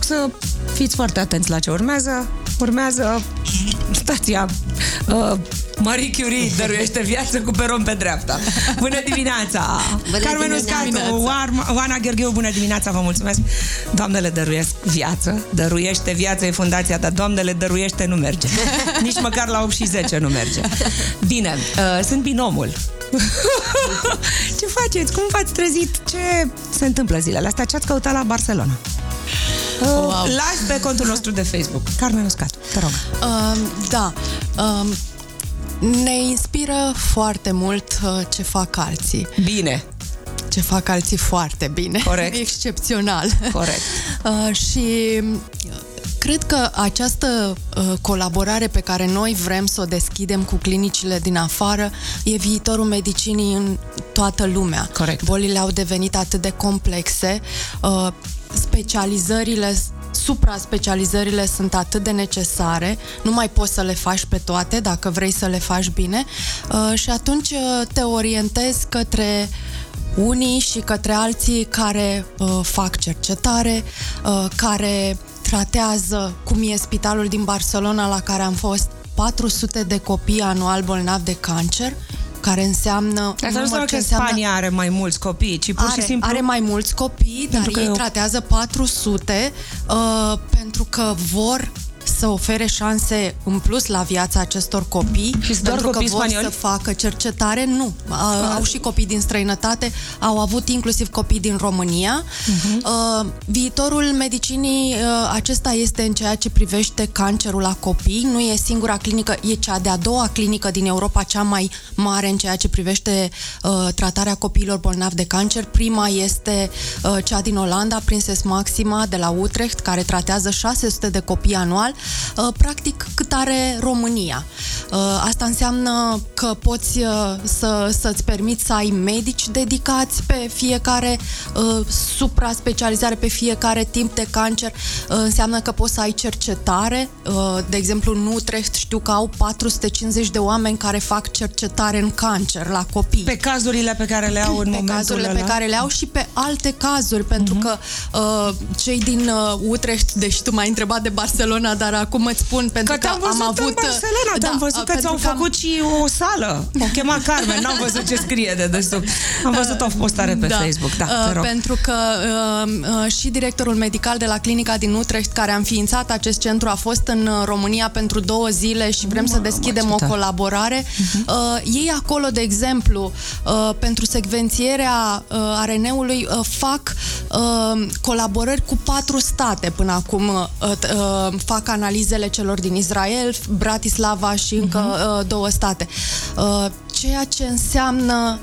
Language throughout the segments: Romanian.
Doamnelor, domnilor, vă rog să fiți foarte atenți la ce urmează. Urmează stația uh, Marie Curie dăruiește viață cu peron pe dreapta. Bună dimineața! Bună Carmen Uscatu, dimineața. Oana Gheorgheu, bună dimineața, vă mulțumesc! Doamnele dăruiesc viață, dăruiește viață e fundația, dar doamnele dăruiește nu merge. Nici măcar la 8 și 10 nu merge. Bine, uh, sunt binomul. ce faceți? Cum v-ați trezit? Ce se întâmplă zilele astea? Ce ați căutat la Barcelona? Uh, Wow. Live pe contul nostru de Facebook. Carmen Uscat, te rog. Um, da. Um, ne inspiră foarte mult uh, ce fac alții. Bine. Ce fac alții foarte bine. Corect. Excepțional. Corect. Uh, și uh, cred că această uh, colaborare pe care noi vrem să o deschidem cu clinicile din afară e viitorul medicinii în toată lumea. Corect. Bolile au devenit atât de complexe, uh, specializările supra-specializările sunt atât de necesare, nu mai poți să le faci pe toate dacă vrei să le faci bine uh, și atunci uh, te orientezi către unii și către alții care uh, fac cercetare, uh, care tratează, cum e spitalul din Barcelona la care am fost, 400 de copii anual bolnavi de cancer, care înseamnă... Asta nu număr înseamnă ce că înseamnă- Spania are mai mulți copii, ci pur are, și simplu... are mai mulți copii, dar Pentru că ei eu- tratează 400 uh, pentru că vor să ofere șanse în plus la viața acestor copii Și sunt doar pentru că copii vor spanioli? să facă cercetare. Nu, uh, au și copii din străinătate, au avut inclusiv copii din România. Mhm. Uh, viitorul medicinii uh, acesta este în ceea ce privește cancerul la copii. Nu e singura clinică, e cea de-a doua clinică din Europa, cea mai mare în ceea ce privește uh, tratarea copiilor bolnavi de cancer. Prima este uh, cea din Olanda, Prinses Maxima de la Utrecht, care tratează 600 de copii anual, uh, practic cât are România. Uh, asta înseamnă că poți uh, să, să-ți permiți să ai medici dedicați pe fiecare uh, supra-specializare, pe fiecare timp de cancer. Uh, înseamnă că poți să ai cercetare. Uh, de exemplu, în Utrecht știu că au 450 de oameni care fac cercetare în cancer la copii Pe cazurile pe care le au în pe momentul cazurile ăla. pe care le au și pe alte cazuri, pentru Mhm. că uh, cei din uh, Utrecht, deși tu m-ai întrebat de Barcelona, dar acum îți spun pentru Că că, te-am văzut am avut în Barcelona, da, te-am văzut că pentru ți-au am- făcut și o sală. O chema Carmen, n-am văzut ce scrie de desubt. Am văzut o postare pe Facebook, da, te Uh, rog. Pentru că uh, uh, și directorul medical de la clinica din Utrecht, care a înființat acest centru, a fost în uh, România pentru două zile și vrem să Mamă, deschidem ce o tare. colaborare. Uh, ei acolo, de exemplu, uh, pentru secvențierea uh, ARN-ului uh, fac uh, colaborări cu patru state până acum. Uh, uh, fac analizele celor din Israel, Bratislava și încă uh, două state. Uh, ceea ce înseamnă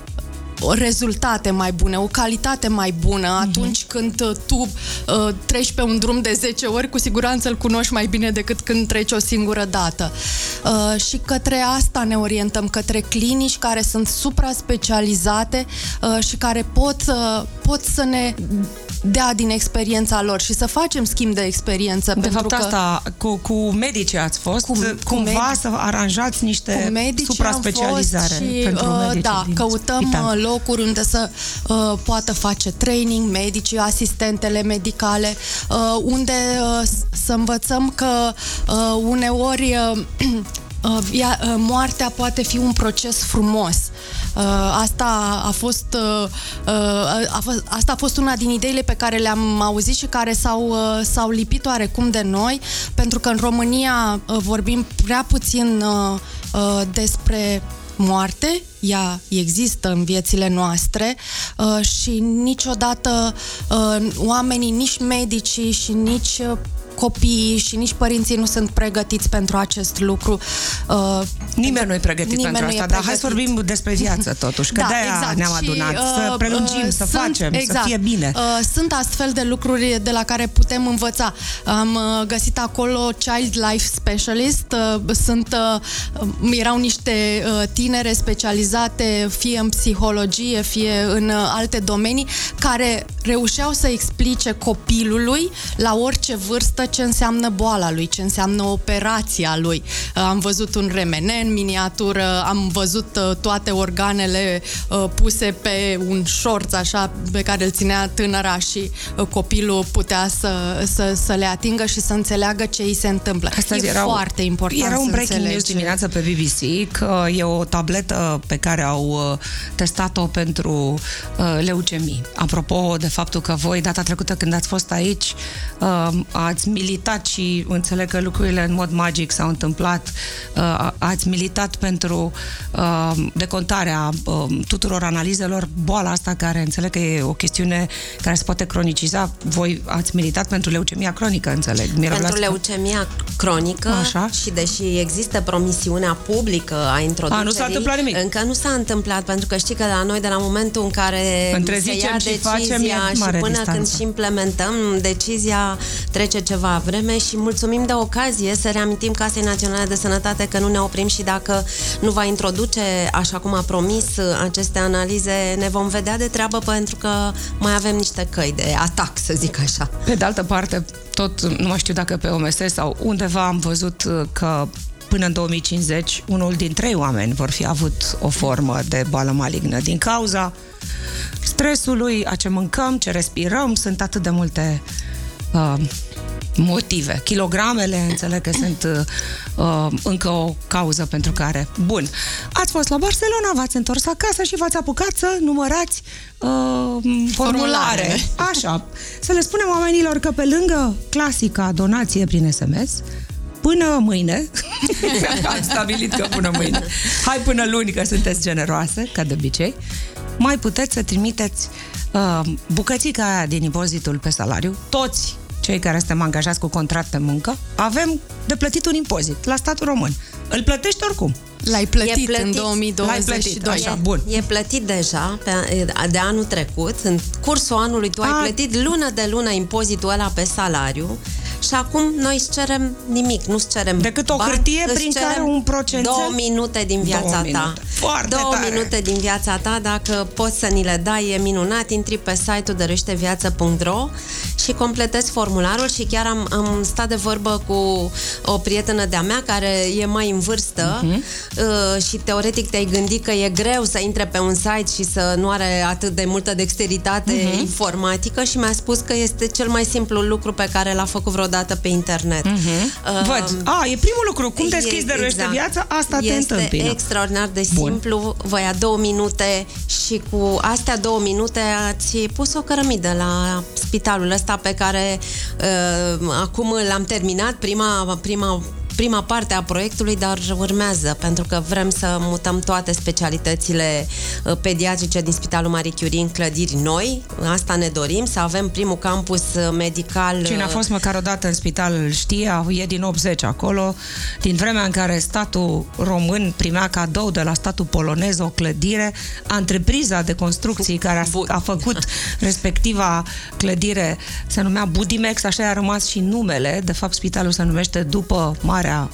o rezultate mai bune, o calitate mai bună atunci când uh, tu uh, treci pe un drum de 10 ori, cu siguranță îl cunoști mai bine decât când treci o singură dată. Uh, și către asta ne orientăm, către clinici care sunt supra-specializate uh, și care pot, uh, pot să ne dea din experiența lor și să facem schimb de experiență. De pentru fapt, că asta, cu, cu medicii ați fost, Cu- cu cumva medici- să aranjați niște cu medici supra-specializare am fost și, pentru uh, medicii Da, din căutăm spital. uh, locuri unde să uh, poată face training, medicii, asistentele medicale, uh, unde uh, s- să învățăm că uh, uneori uh, uh, via, uh, moartea poate fi un proces frumos. Uh, asta a fost uh, uh, a fost, asta a fost una din ideile pe care le-am auzit și care s-au, uh, s-au lipit oarecum de noi, pentru că în România uh, vorbim prea puțin uh, uh, despre moarte, ea există în viețile noastre uh, și niciodată uh, oamenii, nici medicii și nici uh, copiii și nici părinții nu sunt pregătiți pentru acest lucru. Uh, Nimeni nu e pregătit Nimeni pentru nu e asta, dar hai să pregătit. vorbim despre viață totuși, că Da, de-aia exact. ne-am Și, adunat, să uh, prelungim, uh, să sunt- facem, să exact. fie bine. Uh, Sunt astfel de lucruri de la care putem învăța. Am uh, găsit acolo Child Life Specialist. uh, Sunt, uh, erau niște uh, tinere specializate fie în psihologie, fie în uh, alte domenii, care reușeau să explice copilului la orice vârstă ce înseamnă boala lui, ce înseamnă operația lui. Uh, am văzut un remene în miniatură, am văzut uh, toate organele uh, puse pe un șorț așa pe care îl ținea tânăra și copilul putea să, să, să le atingă și să înțeleagă ce îi se întâmplă. Astăzi e era, foarte important Era un breaking înțelege. news dimineața pe BBC că e o tabletă pe care au testat-o pentru leucemii. Apropo de faptul că voi data trecută când ați fost aici ați militat și înțeleg că lucrurile în mod magic s-au întâmplat. Ați militat pentru decontarea tuturor analizelor, boala asta care înțeleg că e o chestiune care se poate croniciza. Voi ați militat pentru leucemia cronică, înțeleg. Pentru leucemia cronică Așa. și deși există promisiunea publică a introducerii, a, nu s-a întâmplat nimic. încă nu s-a întâmplat, pentru că știi că la noi de la momentul în care Între se ia decizia și, facem, și până distanță. când și implementăm decizia trece ceva vreme și mulțumim de ocazie să reamintim Casei Naționale de Sănătate că nu ne oprim și dacă nu va introduce, așa cum a promis, aceste analize, ne vom vedea de treabă pentru că mai avem niște căi de atac, să zic așa. Pe de altă parte, tot, nu mai știu dacă pe OMS sau undeva am văzut că până în 2050 unul din trei oameni vor fi avut o formă de boală malignă din cauza stresului, a ce mâncăm, ce respirăm, sunt atât de multe uh, motive. Kilogramele, înțeleg că sunt uh, încă o cauză pentru care... Bun, ați fost la Barcelona, v-ați întors acasă și v-ați apucat să numărați uh, formulare. formulare. Așa. Să le spunem oamenilor că pe lângă clasica donație prin SMS, până mâine, am stabilit că până mâine, hai până luni că sunteți generoase, ca de obicei, mai puteți să trimiteți uh, bucățica aia din impozitul pe salariu, toți cei care suntem angajați cu contract de muncă, avem de plătit un impozit la statul român. Îl plătești oricum. L-ai plătit, plătit în 2022. L-ai plătit, așa, bun. E plătit deja pe, de anul trecut. În cursul anului tu A... ai plătit lună de lună impozitul ăla pe salariu și acum noi îți cerem nimic, nu-ți cerem Decât o bani, hârtie prin care un procent... Două minute din viața două ta. Foarte două tare. minute din viața ta, dacă poți să ni le dai, e minunat. Intri pe site-ul dărâșteviață.ro și completezi formularul și chiar am, am stat de vorbă cu o prietenă de-a mea care e mai în vârstă uh-huh. uh, și teoretic te-ai gândit că e greu să intre pe un site și să nu are atât de multă dexteritate uh-huh. informatică și mi-a spus că este cel mai simplu lucru pe care l-a făcut vreodată pe internet. Uh-huh. Uh, Văd. A, e primul lucru. Cum te schizi de exact. viața, asta este te întâmpină. Este extraordinar de simplu. Bun. Vă ia două minute și cu astea două minute ați pus o cărămidă la spitalul ăsta pe care uh, acum l-am terminat, prima, prima prima parte a proiectului, dar urmează, pentru că vrem să mutăm toate specialitățile uh, pediatrice din Spitalul Marie Curie în clădiri noi. Asta ne dorim, să avem primul campus uh, medical. Cine a uh, fost măcar o dată în spital îl știe, e din 80 acolo, din vremea în care statul român primea cadou de la statul polonez o clădire, întrepriza de construcții care a, a făcut respectiva clădire se numea Budimex, așa a rămas și numele, de fapt spitalul se numește după mare marea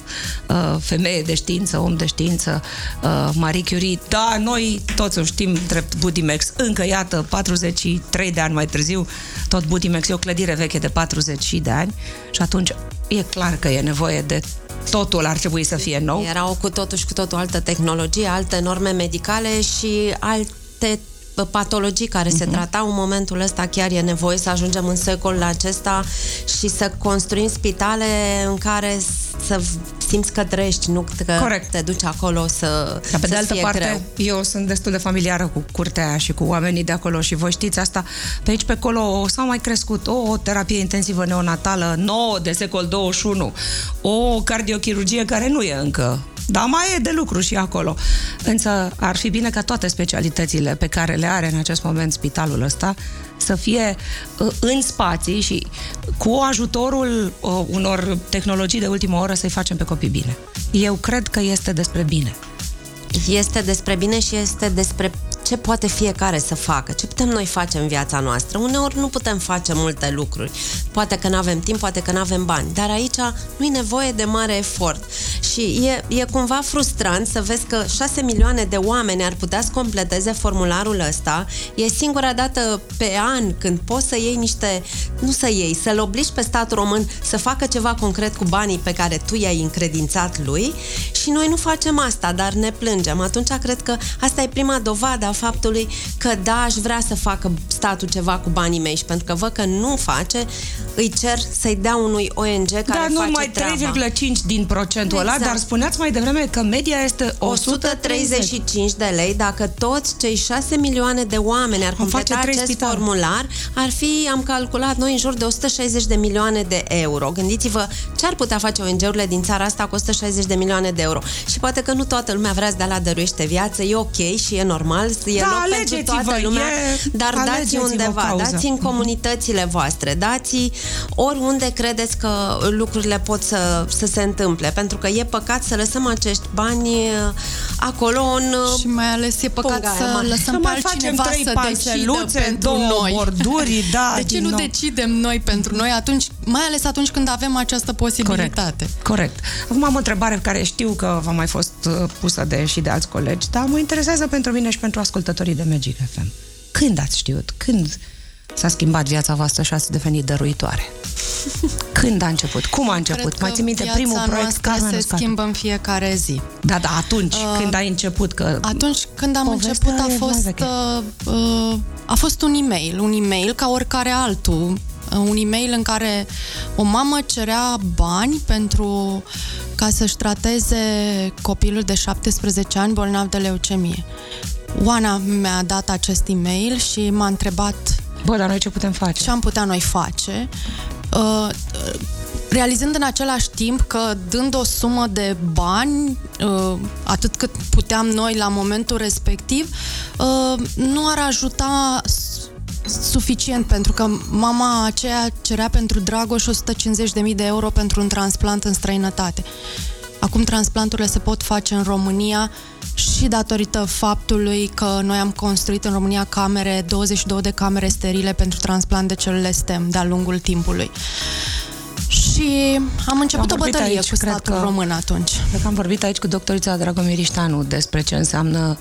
uh, femeie de știință, om de știință, uh, Marie Curie. Da, noi toți o știm drept Budimex. Încă, iată, 43 de ani mai târziu, tot Budimex e o clădire veche de 40 de ani și atunci e clar că e nevoie de totul ar trebui să fie nou. Erau cu totul și cu totul altă tehnologie, alte norme medicale și alte patologii care uh-huh. se mhm. tratau în momentul ăsta, chiar e nevoie să ajungem în secolul acesta și să construim spitale în care să simți că trăiești, nu că Corect. te duci acolo să Dar pe să de altă parte, greu. eu sunt destul de familiară cu curtea aia și cu oamenii de acolo și voi știți asta. Pe aici, pe acolo, s-au mai crescut o terapie intensivă neonatală nouă de secol 21, o cardiochirurgie care nu e încă dar mai e de lucru și acolo. Însă ar fi bine ca toate specialitățile pe care le are în acest moment spitalul ăsta să fie uh, în spații și cu ajutorul uh, unor tehnologii de ultimă oră să-i facem pe copii bine. Eu cred că este despre bine. Este despre bine și este despre ce poate fiecare să facă, ce putem noi face în viața noastră. Uneori nu putem face multe lucruri. Poate că nu avem timp, poate că nu avem bani, dar aici nu e nevoie de mare efort. Și e, e cumva frustrant să vezi că 6 milioane de oameni ar putea să completeze formularul ăsta. E singura dată pe an când poți să iei niște, nu să iei, să-l obligi pe statul român să facă ceva concret cu banii pe care tu i-ai încredințat lui și noi nu facem asta, dar ne plângem. Atunci cred că asta e prima dovadă a faptului că da, aș vrea să facă statul ceva cu banii mei și pentru că văd că nu face, îi cer să-i dea unui ONG care Dar face numai treaba. 3,5 din procentul ăla, Exact. dar spuneați mai devreme că media este 130. 135 de lei, dacă toți cei 6 milioane de oameni ar Am face completa trei acest spitale. formular, ar fi, am calculat noi, în jur de 160 de milioane de euro. Gândiți-vă ce ar putea face ONG-urile din țara asta cu 160 de milioane de euro. Și poate că nu toată lumea vrea să dea la dăruiește viață, e ok și e normal, e Da, loc pentru alegeți-vă, toată lumea, e- dar dați alegeți-vă o undeva, cauză. dați în comunitățile voastre, dați oriunde credeți că lucrurile pot să, să se întâmple, pentru că e păcat să lăsăm acești bani uh, acolo în Și mai ales e păcat Punga aia să mare. lăsăm Să pe mai facem altcineva trei să parceluțe, decidă pentru două noi. borduri, da, De ce din nu nou. decidem noi pentru noi atunci, mai ales atunci când avem această posibilitate? Corect. Corect. Acum am o întrebare care știu că v-a mai fost uh, pusă de și de alți colegi, dar mă interesează pentru mine și pentru ascultătorii de Magic FM. Când ați știut? Când s-a schimbat viața voastră și ați devenit dăruitoare? Când a început? Cum a început? Cred mai că țin minte viața primul proiect noastră Carmen se Uscat. schimbă în fiecare zi. Da, da, atunci, când ai început că... Atunci când am Povestea început a e mai fost, veche. uh, uh, a fost un e-mail, un e-mail ca oricare altul, uh, un e-mail în care o mamă cerea bani pentru ca să-și trateze copilul de 17 ani bolnav de leucemie. Oana mi-a dat acest e-mail și m-a întrebat Bă, dar noi ce putem face? ce am putea noi face, uh, realizând în același timp că dând o sumă de bani, uh, atât cât puteam noi la momentul respectiv, uh, nu ar ajuta s- suficient, pentru că mama aceea cerea pentru Dragoș 150.000 de euro pentru un transplant în străinătate. Acum transplanturile se pot face în România și datorită faptului că noi am construit în România camere, 22 de camere sterile pentru transplant de celule STEM de-a lungul timpului. Și am început Am o vorbit bătălie aici, cu cred statul că- român atunci. Cred că am vorbit aici cu doctorița Dragomir Iștanu despre ce înseamnă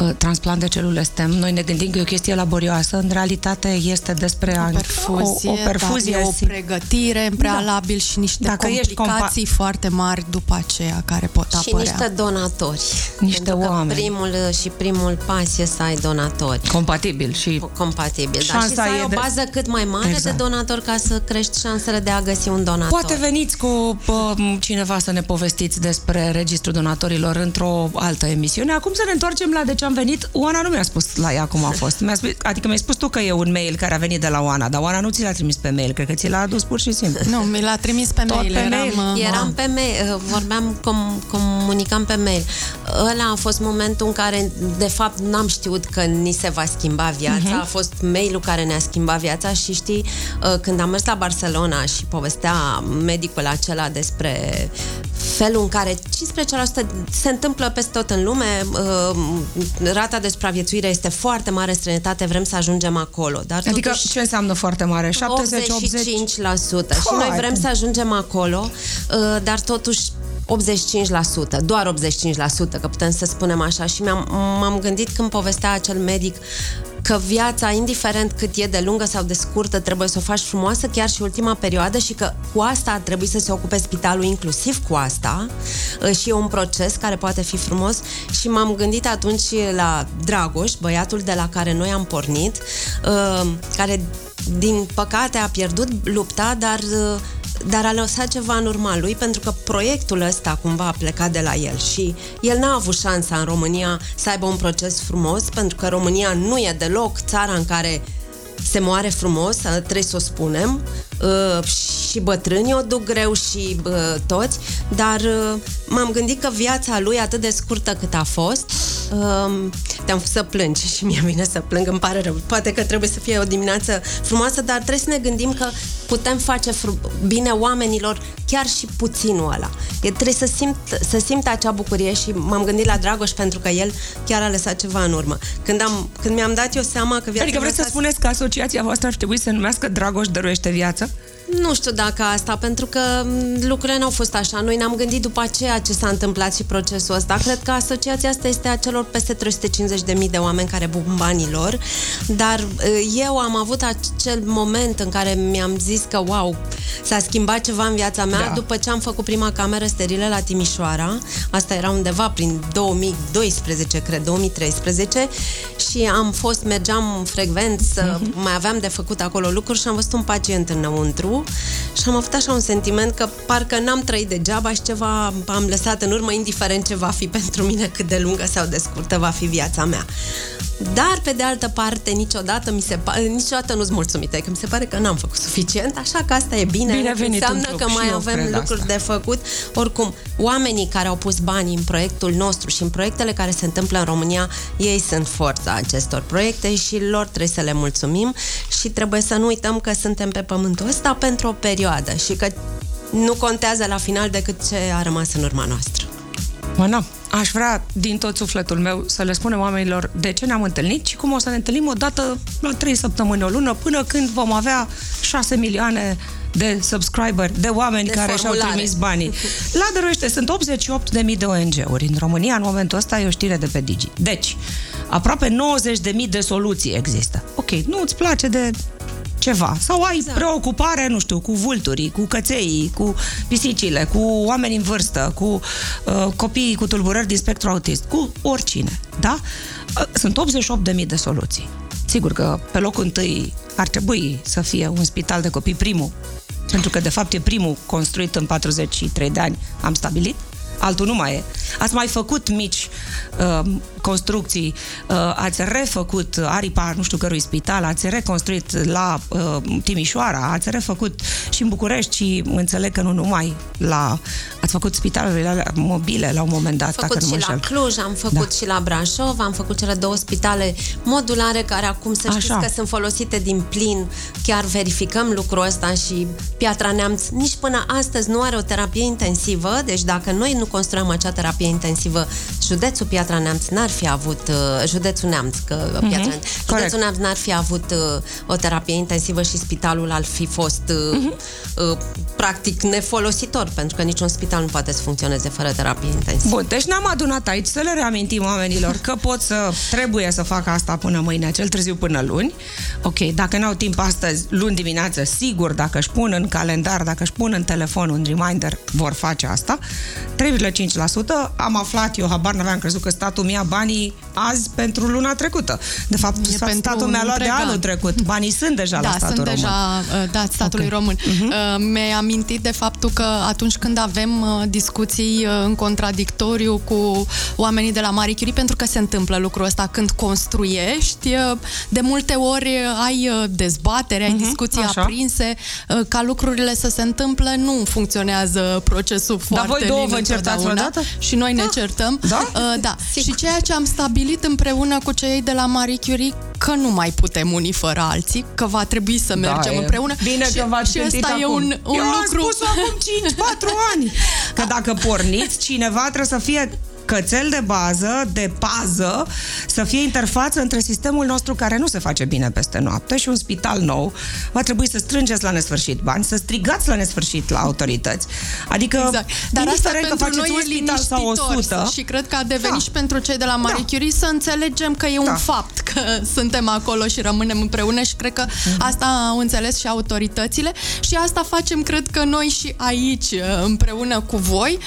uh, transplant de celule STEM. Noi ne gândim că e o chestie laborioasă, în realitate este despre a- Perfuzie, o, o perfuzie dar e o sim- pregătire în prealabil și niște Dacă ești complicații foarte mari după aceea care pot și apărea. niște donatori. Niște Pentru că oameni. primul și primul pas e să ai donatori compatibil și compatibil. Dar și Șansa să ai e o de- bază cât mai mare Exact. de donatori ca să crești șansele de a găsi un donator. Poate veniți cu pă, cineva să ne povestiți despre Registrul Donatorilor într-o altă emisiune. Acum să ne întoarcem la de ce am venit. Oana nu mi-a spus la ea cum a fost. Mi-a spus, adică mi-ai spus tu că e un mail care a venit de la Oana, dar Oana nu ți l-a trimis pe mail, cred că ți l-a adus pur și simplu. Nu, mi l-a trimis pe Tot mail. pe eram, mail? uh, Eram pe mail, vorbeam, com, comunicam pe mail. Ăla a fost momentul în care, de fapt, n-am știut că ni se va schimba viața. A fost mailul care ne-a schimbat viața și știi, uh, când am mers la Barcelona și povestea medicul acela despre felul în care 15% se întâmplă peste tot în lume, uh, rata de supraviețuire este foarte mare în străinătate, vrem să ajungem acolo. Dar Adică totuși, ce înseamnă foarte mare? 70, 80? 85%. Și noi Hai, vrem cum? să ajungem acolo, uh, dar totuși 85%, doar 85%, că putem să spunem așa. Și mi-am, m-am gândit când povestea acel medic că viața, indiferent cât e de lungă sau de scurtă, trebuie să o faci frumoasă chiar și ultima perioadă și că cu asta ar trebui să se ocupe spitalul inclusiv cu asta uh, și e un proces care poate fi frumos și m-am gândit atunci la Dragoș, băiatul de la care noi am pornit, uh, care din păcate a pierdut lupta, dar uh, dar a lăsat ceva în urma lui pentru că proiectul ăsta cumva a plecat de la el și el n-a avut șansa în România să aibă un proces frumos pentru că România nu e deloc țara în care se moare frumos, trebuie să o spunem, uh, și bătrânii o duc greu și uh, toți, dar uh, m-am gândit că viața lui, atât de scurtă cât a fost, um, te-am făcut să plângi și mie vine să plâng, îmi pare rău. Poate că trebuie să fie o dimineață frumoasă, dar trebuie să ne gândim că putem face bine oamenilor chiar și puținul ăla. E, trebuie să simt, să simt acea bucurie și m-am gândit la Dragoș pentru că el chiar a lăsat ceva în urmă. Când, am, când mi-am dat eu seama că viața Adică vreți să spuneți că asociația voastră ar trebui să se numească Dragoș dăruiește viață? Nu știu dacă asta, pentru că lucrurile nu au fost așa. Noi ne-am gândit după aceea ce s-a întâmplat și procesul ăsta. Cred că asociația asta este a celor peste 350.000 de oameni care bun banii lor, dar uh, eu am avut acel moment în care mi-am zis că, wow, s-a schimbat ceva în viața mea da. după ce am făcut prima cameră sterilă la Timișoara. Asta era undeva prin 2012, cred, 2013 și am fost, mergeam frecvent, să uh-huh. mai aveam de făcut acolo lucruri și am văzut un pacient înăuntru și am avut așa un sentiment că parcă n-am trăit degeaba și ceva am lăsat în urmă, indiferent ce va fi pentru mine, cât de lungă sau de scurtă va fi viața mea. Dar, pe de altă parte, niciodată, mi se pa- niciodată nu-s mulțumită, că mi se pare că n-am făcut suficient, așa că asta e bine. bine venit Înseamnă că mai avem lucruri asta. de făcut. Oricum, oamenii care au pus banii în proiectul nostru și în proiectele care se întâmplă în România, ei sunt forța acestor proiecte și lor trebuie să le mulțumim și trebuie să nu uităm că suntem pe pământul ăsta pentru o perioadă și că nu contează la final decât ce a rămas în urma noastră. Mana, aș vrea din tot sufletul meu să le spunem oamenilor de ce ne-am întâlnit și cum o să ne întâlnim o dată la 3 săptămâni, o lună, până când vom avea 6 milioane de subscriber, de oameni de care și-au trimis banii. La Dăruiește sunt 88.000 de ONG-uri în România, în momentul ăsta e o știre de pe Digi. Deci, aproape 90.000 de soluții există. Ok, nu îți place de ceva. Sau ai exact. preocupare, nu știu, cu vulturii, cu căței, cu pisicile, cu oameni în vârstă, cu uh, copiii cu tulburări din spectru autist, cu oricine. Da? Uh, sunt 88.000 de soluții. Sigur că pe locul întâi ar trebui să fie un spital de copii primul, pentru că de fapt e primul construit în 43 de ani, am stabilit altul nu mai e. Ați mai făcut mici uh, construcții, uh, ați refăcut aripa nu știu cărui spital, ați reconstruit la uh, Timișoara, ați refăcut și în București și înțeleg că nu numai la... Ați făcut spitalurile mobile la un moment dat, am făcut dacă și nu la Cluj, am făcut da. și la Brașov, am făcut cele două spitale modulare care acum să știți Așa. că sunt folosite din plin. Chiar verificăm lucrul ăsta și Piatra Neamț nici până astăzi nu are o terapie intensivă, deci dacă noi nu construim acea terapie intensivă, județul Piatra Neamț n-ar fi avut, uh, județul Neamț, că uh, mm-hmm. Piatra Neamț, județul Neamț n-ar fi avut uh, o terapie intensivă și spitalul ar fi fost mm-hmm. uh, practic nefolositor, pentru că niciun spital nu poate să funcționeze fără terapie intensivă. Bun, deci ne-am adunat aici să le reamintim oamenilor că pot să, trebuie să facă asta până mâine, cel târziu până luni. Ok, dacă n-au timp astăzi, luni dimineață, sigur, dacă își pun în calendar, dacă își pun în telefon un reminder, vor face asta. 3,5%. Am aflat, eu habar n-aveam crezut că statul mi-a banii azi pentru luna trecută. De fapt, e statul mi-a luat de anul trecut. Banii sunt deja da, la statul sunt român. deja uh, da, statului okay. român. Uh-huh. Mi-ai amintit de faptul că atunci când avem uh, discuții uh, în contradictoriu cu oamenii de la Marie Curie, pentru că se întâmplă lucrul ăsta când construiești, de multe ori ai dezbatere, ai uh-huh. discuții Așa. aprinse, ca lucrurile să se întâmple, nu funcționează procesul foarte Dar voi două vă certați vreodată? Și noi ne ah. certăm. Da? Uh, da. Și ceea ce am stabilit împreună cu cei de la Marie Curie că nu mai putem unii fără alții, că va trebui să da, mergem e. împreună. Bine și, că v-ați și ăsta acum. e un, un Eu lucru... am spus acum 5-4 ani. Că dacă porniți, cineva trebuie să fie cățel de bază, de pază, să fie interfață între sistemul nostru care nu se face bine peste noapte și un spital nou. Va trebui să strângeți la nesfârșit bani, să strigați la nesfârșit la autorități. Adică, exact. Dar asta că faceți noi un spital sau 100... Și cred că a devenit da. și pentru cei de la Marie da. Curie să înțelegem că e un da. fapt că suntem acolo și rămânem împreună și cred că mm-hmm. asta au înțeles și autoritățile și asta facem, cred că noi și aici, împreună cu voi,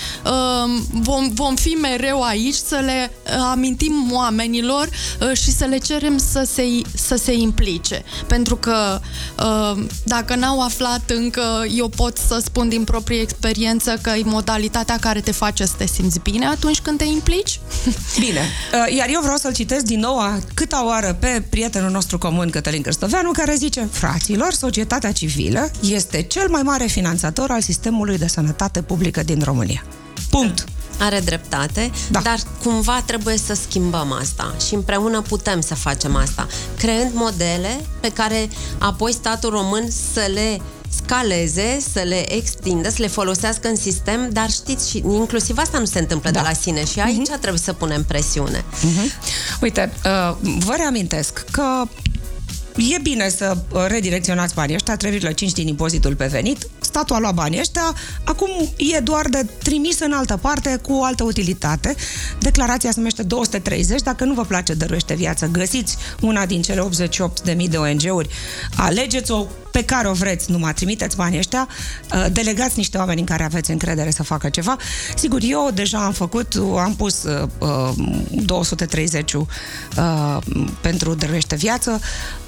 vom, vom fi mereu mereu aici să le uh, amintim oamenilor uh, și să le cerem să se, să se implice. Pentru că uh, dacă n-au aflat încă, eu pot să spun din proprie experiență că e modalitatea care te face să te simți bine atunci când te implici. Bine. Iar eu vreau să-l citesc din nou a câta oară pe prietenul nostru comun, Cătălin Cârstoveanu, care zice Fraților, societatea civilă este cel mai mare finanțator al sistemului de sănătate publică din România. Punct. Are dreptate, Da. dar cumva trebuie să schimbăm asta și împreună putem să facem asta, creând modele pe care apoi statul român să le scaleze, să le extindă, să le folosească în sistem, dar știți, și inclusiv asta nu se întâmplă Da. de la sine și aici trebuie să punem presiune. Uite, uh, vă reamintesc că e bine să uh, redirecționați banii ăștia, 3,5 din impozitul pe venit. Statul a luat banii ăștia, acum e doar de trimis în altă parte cu o altă utilitate. Declarația se numește 230, dacă nu vă place Dăruiește Viață, găsiți una din cele 88.000 de ONG-uri, alegeți-o pe care o vreți, numai trimiteți banii ăștia, uh, delegați niște oameni în care aveți încredere să facă ceva. Sigur, eu deja am făcut, am pus uh, uh, 230 uh, pentru Dăruiește Viață,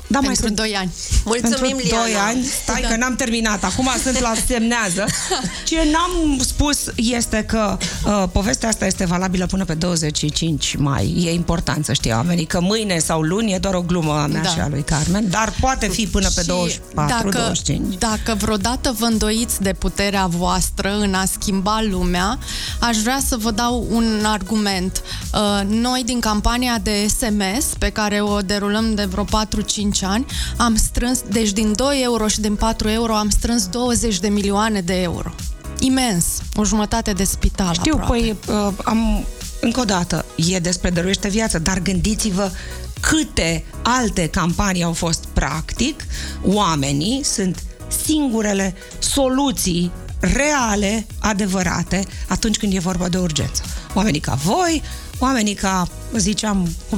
da, mai Pentru sunt 2 ani. Mulțumim, pentru Liana. 2 ani. Stai Da. că n-am terminat. Acum sunt la semnează. Ce n-am spus este că uh, povestea asta este valabilă până pe 25 mai. E important să știe oamenii că mâine sau luni e doar o glumă a mea Da. și a lui Carmen, dar poate fi până pe Și 24, 25. Dacă vreodată vă îndoiți de puterea voastră în a schimba lumea, aș vrea să vă dau un argument. Uh, Noi, din campania de SMS, pe care o derulăm de vreo 4-5 ani, am strâns, deci din 2 euro și din 4 euro, am strâns 20 de milioane de euro. Imens. O jumătate de spital Știu, aproape. păi uh, am încă o dată, e despre dăruiește viață, dar gândiți-vă câte alte campanii au fost practic, oamenii sunt singurele soluții reale, adevărate, atunci când e vorba de urgență. Oamenii ca voi, oamenii ca, ziceam, 87.999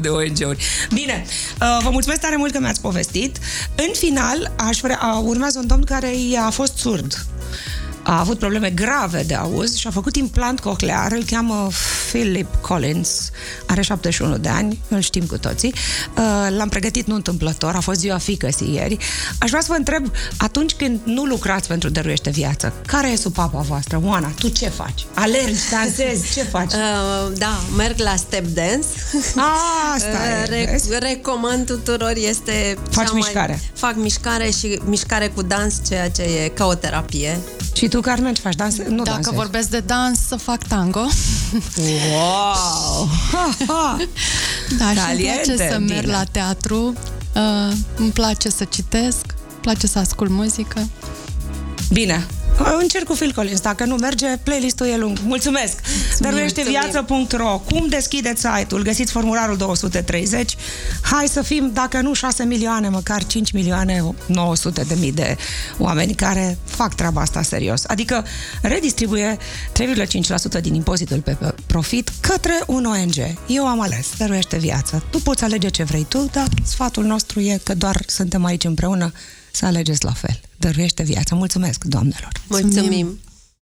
de ONG-uri. Bine, uh, vă mulțumesc tare mult că mi-ați povestit. În final, aș vrea, a, urmează un domn care i-a fost surd a avut probleme grave de auz și a făcut implant coclear, îl cheamă Philip Collins, are 71 de ani, îl știm cu toții. Uh, L-am pregătit nu întâmplător, a fost ziua fiicăsii ieri. Aș vrea să vă întreb, atunci când nu lucrați pentru Dăruiește Viață, care e supapa voastră? Oana, tu ce faci? Alergi, dansezi, ce faci? Uh, da, merg la step dance. A, asta e, Uh, Re- vezi? recomand tuturor, este Faci cea mișcare. Mai, fac mișcare și mișcare cu dans, ceea ce e ca o terapie. Și tu, Carmen, ce faci? Danse? Nu Dacă dansezi. vorbesc de dans, să fac tango. Wow! Ha, ha. Da, și îmi Caliente, place să merg bine. la teatru, uh, îmi place să citesc, îmi place să ascult muzică. Bine. Încerc cu Phil Collins. Dacă nu merge, playlistul e lung. Mulțumesc! Dăruieșteviață.ro Cum deschideți site-ul? Găsiți formularul 230. Hai să fim, dacă nu 6 milioane, măcar 5 milioane 900 de mii de oameni care fac treaba asta serios. Adică redistribuie 3,5% din impozitul pe pe profit către un ONG. Eu am ales. Dăruiește viață. Tu poți alege ce vrei tu, dar sfatul nostru e că doar suntem aici împreună să alegeți la fel. Dăruiește viață. Mulțumesc, doamnelor! Mulțumim!